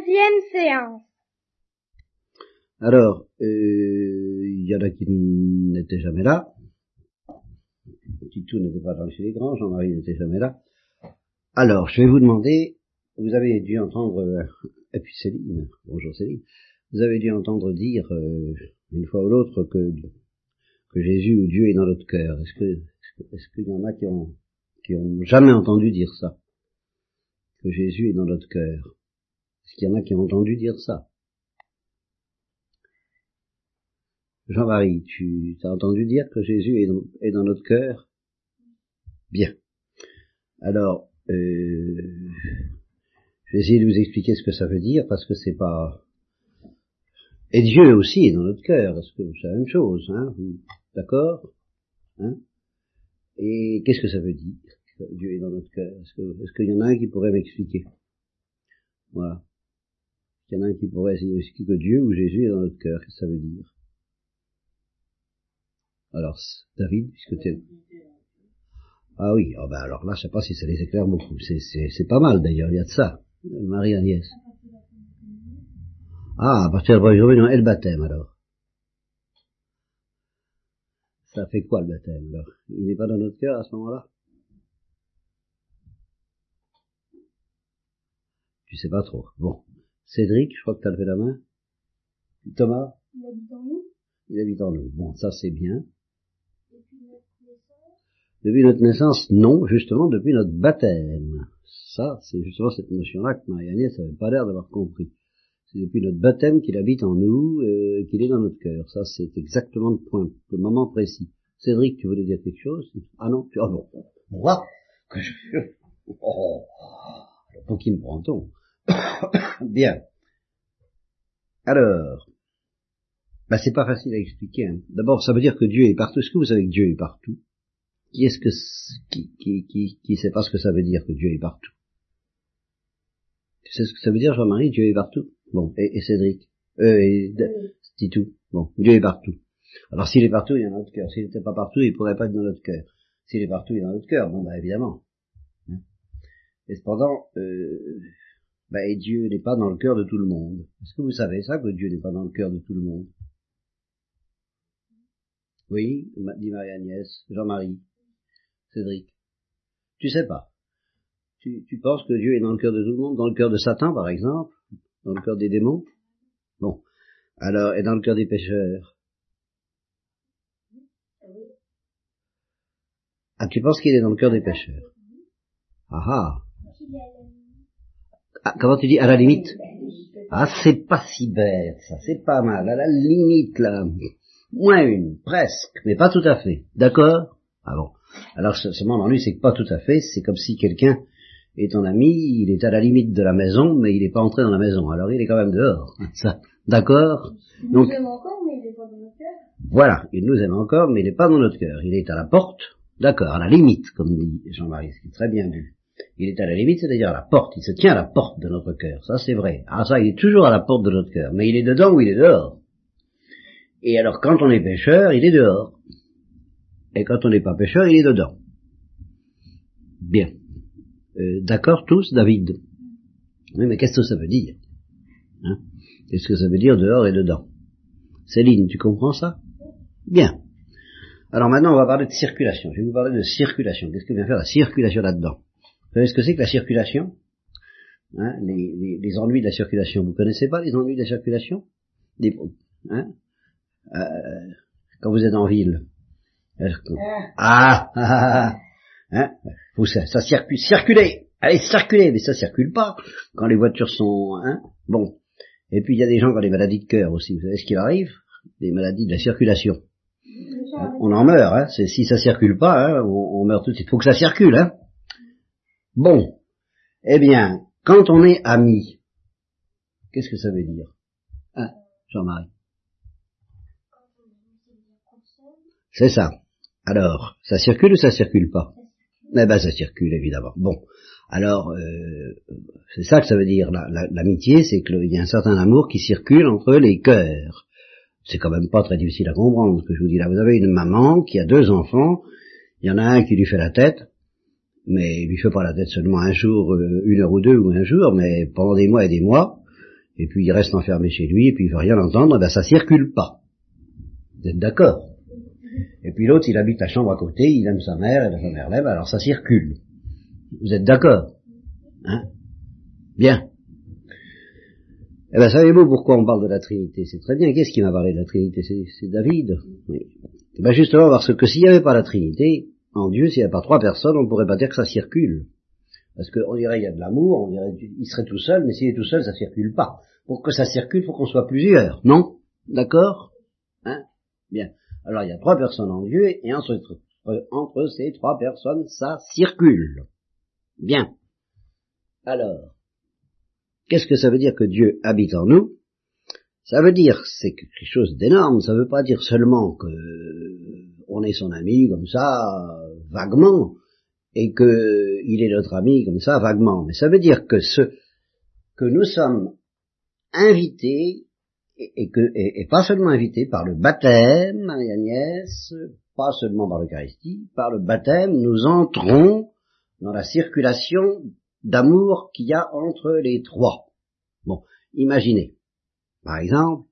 Troisième séance. Alors, euh, il y en a qui n'étaient jamais là. Titou n'était pas dans les grands, Jean-Marie n'était jamais là. Alors, je vais vous demander, vous avez dû entendre, euh, et puis Céline, bonjour Céline, vous avez dû entendre dire euh, une fois ou l'autre que, que Jésus ou Dieu est dans notre cœur. Est-ce que est-ce qu'il y en a qui ont, qui ont jamais entendu dire ça? Que Jésus est dans notre cœur. Est-ce qu'il y en a qui ont entendu dire ça Jean-Marie, tu as entendu dire que Jésus est dans, est dans notre cœur? Bien. Alors, euh, je vais essayer de vous expliquer ce que ça veut dire parce que c'est pas. Et Dieu aussi est dans notre cœur. Est-ce que c'est la même chose, hein D'accord? Hein? Et qu'est-ce que ça veut dire Dieu est dans notre cœur? Est-ce qu'il y en a un qui pourrait m'expliquer? Voilà. Il y en a un qui pourrait essayer d'expliquer que Dieu ou Jésus est dans notre cœur. Qu'est-ce que ça veut dire? Alors, David, puisque tu Ah oui, oh ben alors là, je sais pas si ça les éclaire beaucoup. C'est pas mal d'ailleurs, il y a de ça. Marie-Agnès. Ah, à partir de la journée, et le baptême alors. Ça fait quoi le baptême alors? Il n'est pas dans notre cœur à ce moment-là? Tu sais pas trop. Bon. Cédric, je crois que tu as levé la main. Thomas? Il habite en nous Il habite en nous. Bon, ça c'est bien. Depuis notre naissance? Depuis notre naissance, non, justement depuis notre baptême. Ça, c'est justement cette notion-là que Marie-Agnès n'avait pas l'air d'avoir compris. C'est depuis notre baptême qu'il habite en nous, euh, qu'il est dans notre cœur. Ça, c'est exactement le point, le moment précis. Cédric, tu voulais dire quelque chose? Ah non, tu... Ah bon, moi que je... Oh, pour qui me prend-on? Bien. Alors, bah c'est pas facile à expliquer. Hein. D'abord, ça veut dire que Dieu est partout. Est-ce que vous savez que Dieu est partout? Qui est-ce que qui qui qui qui sait pas ce que ça veut dire que Dieu est partout? Tu sais ce que ça veut dire, Jean-Marie? Dieu est partout? Bon, et, et Cédric, euh, et Titou? Bon, Dieu est partout. Alors s'il est partout, il est dans notre cœur. S'il n'était pas partout, il pourrait pas être dans notre cœur. S'il est partout, il est dans notre cœur. Bon, bah évidemment. Hein? Et cependant, euh, et Dieu n'est pas dans le cœur de tout le monde. Est-ce que vous savez ça, que Dieu n'est pas dans le cœur de tout le monde? Oui, dit Marie-Agnès, Jean-Marie, Cédric. Tu sais pas. Tu, tu penses que Dieu est dans le cœur de tout le monde, dans le cœur de Satan, par exemple, dans le cœur des démons? Bon. Alors, et dans le cœur des pécheurs? Ah, tu penses qu'il est dans le cœur des pécheurs? Ah ah. Ah comment tu dis À la limite Ah, c'est pas si bête, ça, c'est pas mal. À la limite, là. Moins une, presque, mais pas tout à fait. D'accord? Ah bon. Alors, seulement l'ennui, c'est que pas tout à fait, c'est comme si quelqu'un est ton ami, il est à la limite de la maison, mais il n'est pas entré dans la maison. Alors, il est quand même dehors. Ça, d'accord? Il nous aime encore, mais il n'est pas dans notre cœur. Voilà, il nous aime encore, mais il n'est pas dans notre cœur. Il est à la porte, D'accord, à la limite, comme dit Jean-Marie, ce qui est très bien vu. Il est à la limite, c'est-à-dire à la porte, il se tient à la porte de notre cœur, ça c'est vrai. Ah ça, il est toujours à la porte de notre cœur, mais il est dedans ou il est dehors. Et alors quand on est pêcheur, il est dehors. Et quand on n'est pas pêcheur, il est dedans. Bien. Euh, D'accord tous, David? Oui, mais qu'est-ce que ça veut dire? Hein? Qu'est-ce que ça veut dire dehors et dedans? Céline, tu comprends ça? Bien. Alors maintenant, on va parler de circulation. Je vais vous parler de circulation. Qu'est-ce que vient faire la circulation là-dedans? Vous savez ce que c'est que la circulation? Hein, les, les, ennuis de la circulation. Vous connaissez pas les ennuis de la circulation? Hein? Euh, Quand vous êtes en ville. Ah, ah, ah, hein? Faut ça, ça circule, circuler. Allez, circuler, mais ça circule pas quand les voitures sont, hein? Bon. Et puis il y a des gens qui ont des maladies de cœur aussi. Vous savez ce qu'il arrive? Des maladies de la circulation on en meurt, hein. si ça circule pas, hein, on, meurt tout de suite. Il faut que ça circule, hein. Bon, eh bien, quand on est ami, qu'est-ce que ça veut dire? Hein, Jean-Marie C'est ça. Alors, ça circule ou ça circule pas? Eh ben, ça circule, évidemment. Bon, alors, euh, c'est ça que ça veut dire. L'amitié, c'est qu'il y a un certain amour qui circule entre les cœurs c'est quand même pas très difficile à comprendre ce que je vous dis là. Vous avez une maman qui a deux enfants, il y en a un qui lui fait la tête, mais il lui fait pas la tête seulement un jour, euh, une heure ou deux ou un jour, mais pendant des mois et des mois, et puis il reste enfermé chez lui, et puis il veut rien entendre, ben ça circule pas. Vous êtes d'accord? Et puis l'autre, il habite la chambre à côté, il aime sa mère, et sa mère l'aime, alors ça circule. Vous êtes d'accord? Hein? Bien. Eh bien, savez-vous pourquoi on parle de la Trinité? C'est très bien. Qu'est-ce qui m'a parlé de la Trinité? C'est David. Oui. Eh bien, justement, parce que s'il n'y avait pas la Trinité, en Dieu, s'il n'y avait pas trois personnes, on ne pourrait pas dire que ça circule. Parce qu'on dirait il y a de l'amour, on dirait il serait tout seul, mais s'il est tout seul, ça circule pas. Pour que ça circule, il faut qu'on soit plusieurs, non? D'accord? Hein? Bien. Alors il y a trois personnes en Dieu, et entre, ces trois personnes, ça circule. Bien. Alors, qu'est-ce que ça veut dire que Dieu habite en nous? Ça veut dire, c'est quelque chose d'énorme, ça ne veut pas dire seulement que on est son ami comme ça, vaguement, et que il est notre ami comme ça, vaguement. Mais ça veut dire que ce, que nous sommes invités, et, que, et, pas seulement invités par le baptême, Marie-Agnès, pas seulement par l'Eucharistie, par le baptême, nous entrons dans la circulation d'amour qu'il y a entre les trois. Bon, imaginez, par exemple,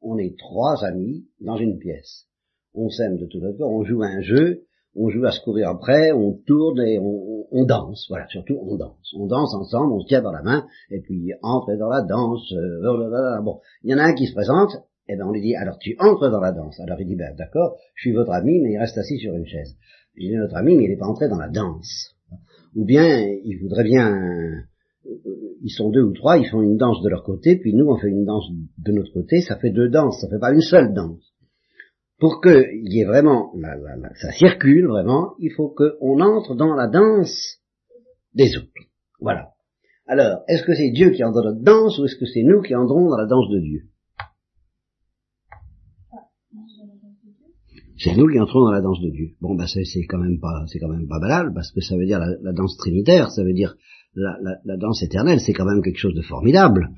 on est trois amis dans une pièce. On s'aime de tout notre cœur, on joue à un jeu, on joue à se courir après, on tourne et on, danse. Voilà, surtout on danse. On danse ensemble, on se tient par la main, et puis entre dans la danse. Euh, bon, il y en a un qui se présente, et ben on lui dit alors tu entres dans la danse. Alors il dit ben d'accord, je suis votre ami, mais il reste assis sur une chaise. Je dis notre ami, mais il n'est pas entré dans la danse. Ou bien il voudrait bien ils sont deux ou trois, ils font une danse de leur côté, puis nous on fait une danse de notre côté, ça fait deux danses, ça fait pas une seule danse pour qu'il y ait vraiment, ça circule vraiment, il faut qu'on entre dans la danse des autres. Voilà. Alors, est-ce que c'est Dieu qui entre dans notre danse ou est-ce que c'est nous qui entrons dans la danse de Dieu? C'est nous qui entrons dans la danse de Dieu. Bon, ben c'est quand même pas, c'est quand même pas banal parce que ça veut dire la, danse trinitaire, ça veut dire la, la danse éternelle, c'est quand même quelque chose de formidable.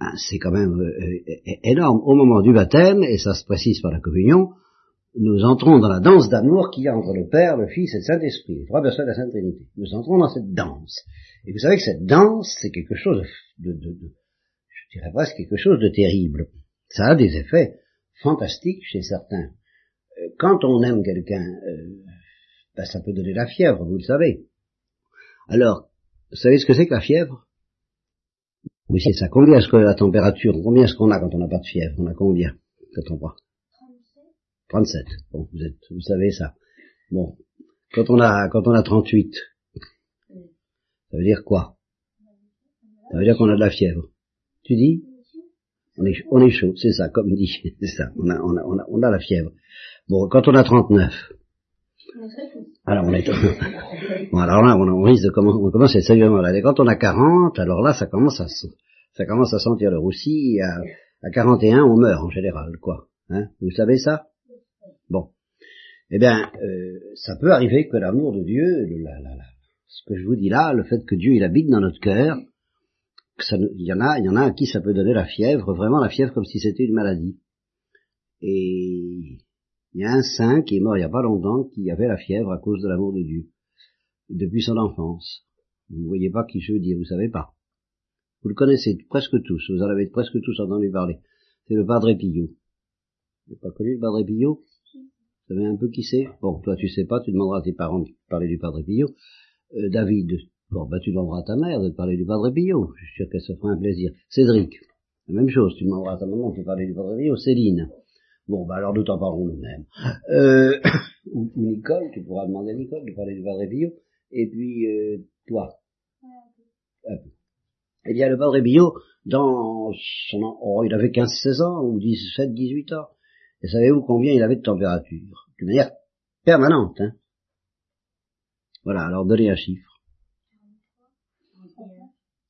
Hein, c'est quand même euh, énorme. Au moment du baptême, et ça se précise par la communion, nous entrons dans la danse d'amour qu'il y a entre le Père, le Fils et le Saint-Esprit, les trois personnes de la Sainte Trinité. Nous entrons dans cette danse. Et vous savez que cette danse, c'est quelque chose de, de, de, je dirais presque quelque chose de terrible. Ça a des effets fantastiques chez certains. Euh, quand on aime quelqu'un, euh, ben ça peut donner la fièvre, vous le savez. Alors, vous savez ce que c'est que la fièvre? Oui, c'est ça. Combien est-ce que la température, combien est-ce qu'on a quand on n'a pas de fièvre? On a combien quand on voit 37. Bon, vous êtes, vous savez ça. Bon, quand on a, quand on a 38, ça veut dire quoi? Ça veut dire qu'on a de la fièvre. Tu dis? On est, on est chaud, c'est ça, comme il dit, c'est ça. On a, on a, on a, on a la fièvre. Bon, quand on a 39, alors on est bon alors là on, risque de commencer on commence à être sérieusement malade. Et quand on a 40, alors là ça commence à ça commence à sentir le roussi. À, à 41 on meurt en général quoi. Hein Vous savez ça? Bon. Eh bien, euh, ça peut arriver que l'amour de Dieu, ce que je vous dis là, le fait que Dieu il habite dans notre cœur, il y en a, il y en a à qui ça peut donner la fièvre, vraiment la fièvre comme si c'était une maladie. Et il y a un saint qui est mort il n'y a pas longtemps qui avait la fièvre à cause de l'amour de Dieu. Depuis son enfance. Vous ne voyez pas qui je veux dire, vous savez pas. Vous le connaissez presque tous, vous en avez presque tous entendu parler. C'est le Padre Pio. Vous n'avez pas connu le Padre Pio? Vous savez un peu qui c'est? Bon, toi tu sais pas, tu demanderas à tes parents de parler du Padre Pio. Euh, David, bon, bah tu demanderas à ta mère de parler du Padre Pio. Je suis sûr qu'elle se fera un plaisir. Cédric, la même chose, tu demanderas à ta maman de parler du Padre Pio. Céline, Bon, bah alors nous t'en parlerons nous-mêmes. Euh, ou, Nicole, tu pourras demander à Nicole de parler du Padre Pio. Et puis, euh, toi. Eh bien, le Padre Pio, dans son... Oh, il avait 15-16 ans, ou 17-18 ans. Et savez-vous combien il avait de température? De manière permanente, hein. Voilà, alors donnez un chiffre.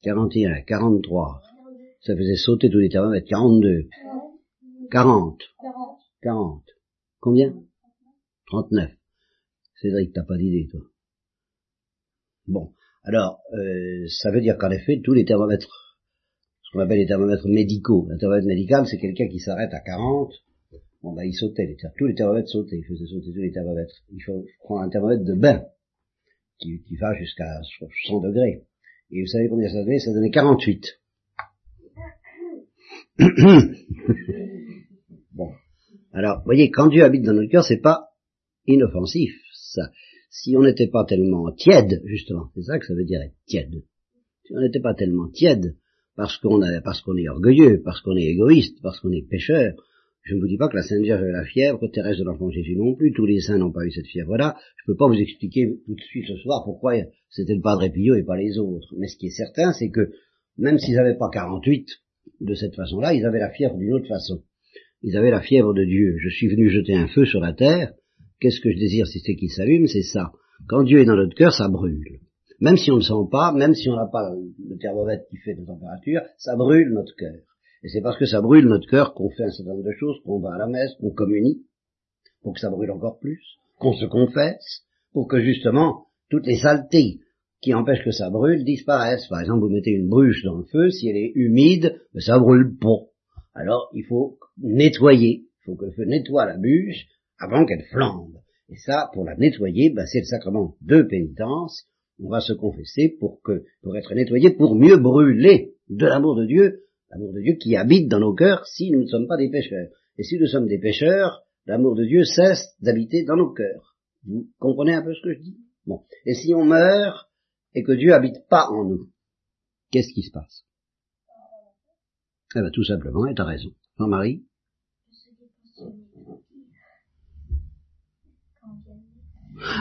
41, 43. Ça faisait sauter tous les thermomètres. 42. 40. 40. Combien? 39. Cédric, t'as pas d'idée, toi. Bon, alors, euh, ça veut dire qu'en effet, tous les thermomètres, ce qu'on appelle les thermomètres médicaux, un thermomètre médical, c'est quelqu'un qui s'arrête à 40, bon bah il sautait, tous les thermomètres sautaient, il faisait sauter tous les thermomètres. Il faut prendre un thermomètre de bain, qui, qui va jusqu'à 100 degrés. Et vous savez combien ça donnait? Ça donnait 48. bon. Alors, voyez, quand Dieu habite dans notre cœur, c'est pas inoffensif, ça. Si on n'était pas tellement tiède, justement, c'est ça que ça veut dire être tiède. Si on n'était pas tellement tiède, parce qu'on parce qu'on est orgueilleux, parce qu'on est égoïste, parce qu'on est pécheur, je ne vous dis pas que la Sainte Vierge a la fièvre, Thérèse de l'Enfant Jésus non plus, tous les saints n'ont pas eu cette fièvre-là. Je ne peux pas vous expliquer tout de suite ce soir pourquoi c'était le Padre Pio et pas les autres. Mais ce qui est certain, c'est que même s'ils n'avaient pas 48 de cette façon-là, ils avaient la fièvre d'une autre façon. Ils avaient la fièvre de Dieu. Je suis venu jeter un feu sur la terre. Qu'est-ce que je désire si c'est qu'il s'allume? C'est ça. Quand Dieu est dans notre cœur, ça brûle. Même si on ne sent pas, même si on n'a pas le thermomètre qui fait de température, ça brûle notre cœur. Et c'est parce que ça brûle notre cœur qu'on fait un certain nombre de choses, qu'on va à la messe, qu'on communie, pour que ça brûle encore plus, qu'on se confesse, pour que justement toutes les saletés qui empêchent que ça brûle disparaissent. Par exemple, vous mettez une bruche dans le feu, si elle est humide, ben, ça brûle pas. Alors il faut nettoyer, il faut que le feu nettoie la bûche avant qu'elle flambe. Et ça, pour la nettoyer, ben, c'est le sacrement de pénitence. On va se confesser pour que, pour être nettoyé, pour mieux brûler de l'amour de Dieu l'amour de Dieu qui habite dans nos cœurs si nous ne sommes pas des pécheurs. Et si nous sommes des pécheurs, l'amour de Dieu cesse d'habiter dans nos cœurs. Vous comprenez un peu ce que je dis? Bon. Et si on meurt et que Dieu habite pas en nous, qu'est-ce qui se passe? Eh bien, tout simplement, et t'as raison. Jean-Marie?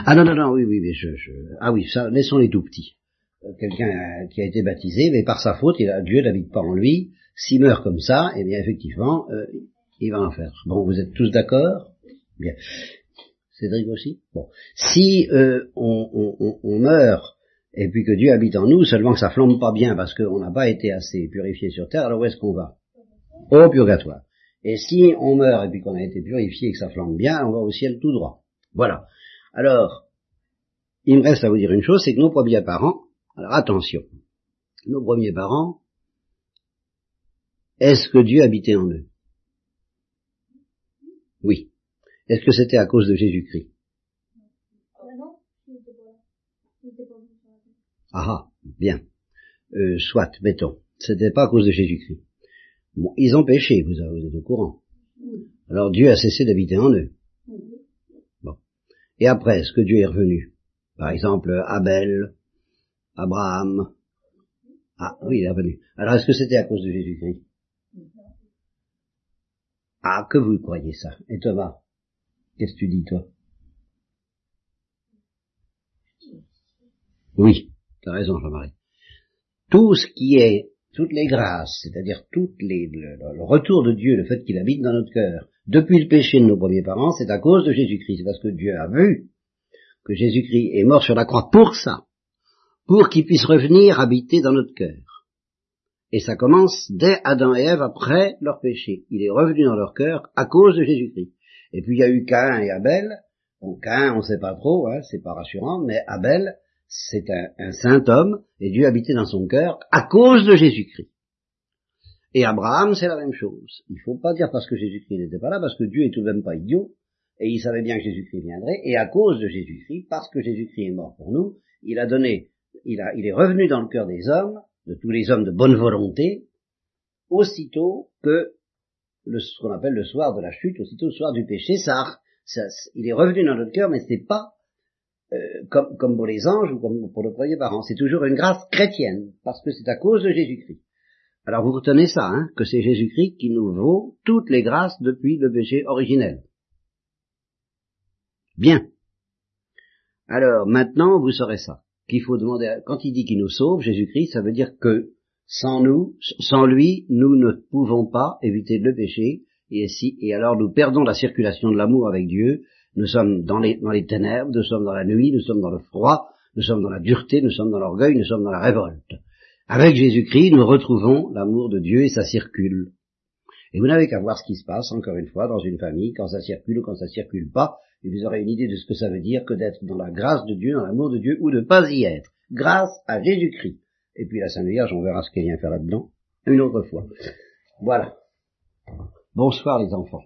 Ah non, non, non, oui, oui, mais je, je... Ah oui, ça, laissons les tout petits. Euh, quelqu'un qui a été baptisé, mais par sa faute, il a, Dieu n'habite pas en lui, s'il meurt comme ça, eh bien effectivement, euh, il va en faire. Bon, vous êtes tous d'accord? Bien. Cédric aussi? Bon. Si euh, on, on, on, meurt et puis que Dieu habite en nous, seulement que ça flambe pas bien parce qu'on n'a pas été assez purifié sur terre, alors où est-ce qu'on va? Au purgatoire. Et si on meurt et puis qu'on a été purifié et que ça flambe bien, on va au ciel tout droit. Voilà. Alors, il me reste à vous dire une chose, c'est que nos premiers parents, alors attention, nos premiers parents, est-ce que Dieu habitait en eux? Oui. Est-ce que c'était à cause de Jésus-Christ? Ah ah, bien. Euh, soit, mettons. C'était pas à cause de Jésus-Christ. Bon, ils ont péché, vous, vous êtes au courant. Alors Dieu a cessé d'habiter en eux. Bon. Et après, est-ce que Dieu est revenu? Par exemple, Abel, Abraham. Ah oui, il est revenu. Alors est-ce que c'était à cause de Jésus-Christ? Ah, que vous croyez ça Et Thomas, qu'est-ce que tu dis, toi? Oui, tu raison, Jean-Marie. Tout ce qui est, toutes les grâces, c'est-à-dire toutes les, le, le, retour de Dieu, le fait qu'il habite dans notre cœur, depuis le péché de nos premiers parents, c'est à cause de Jésus-Christ. C'est parce que Dieu a vu que Jésus-Christ est mort sur la croix pour ça, pour qu'il puisse revenir habiter dans notre cœur. Et ça commence dès Adam et Ève après leur péché. Il est revenu dans leur cœur à cause de Jésus-Christ. Et puis il y a eu Cain et Abel. Bon, Cain, on ne sait pas trop, hein, c'est pas rassurant, mais Abel, c'est un, saint homme, et Dieu habitait dans son cœur à cause de Jésus-Christ. Et Abraham, c'est la même chose. Il ne faut pas dire parce que Jésus-Christ n'était pas là, parce que Dieu est tout de même pas idiot, et il savait bien que Jésus-Christ viendrait, et à cause de Jésus-Christ, parce que Jésus-Christ est mort pour nous, il a donné, il, a, il est revenu dans le cœur des hommes, de tous les hommes de bonne volonté, aussitôt que ce qu'on appelle le soir de la chute, aussitôt le soir du péché, ça, ça il est revenu dans notre cœur, mais c'est pas euh, comme, pour les anges ou comme pour le premier parent. C'est toujours une grâce chrétienne, parce que c'est à cause de Jésus-Christ. Alors vous retenez ça, hein, que c'est Jésus-Christ qui nous vaut toutes les grâces depuis le péché originel. Bien. Alors maintenant, vous saurez ça qu'il faut demander, quand il dit qu'il nous sauve, Jésus-Christ, ça veut dire que sans nous, sans lui, nous ne pouvons pas éviter le péché, et, si, et alors nous perdons la circulation de l'amour avec Dieu, nous sommes dans les, ténèbres, nous sommes dans la nuit, nous sommes dans le froid, nous sommes dans la dureté, nous sommes dans l'orgueil, nous sommes dans la révolte. Avec Jésus-Christ, nous retrouvons l'amour de Dieu et ça circule. Et vous n'avez qu'à voir ce qui se passe, encore une fois, dans une famille, quand ça circule ou quand ça circule pas, et vous aurez une idée de ce que ça veut dire que d'être dans la grâce de Dieu, dans l'amour de Dieu, ou de ne pas y être, grâce à Jésus-Christ. Et puis la Sainte Vierge, on verra ce qu'elle vient faire là-dedans, une autre fois. Voilà. Bonsoir les enfants.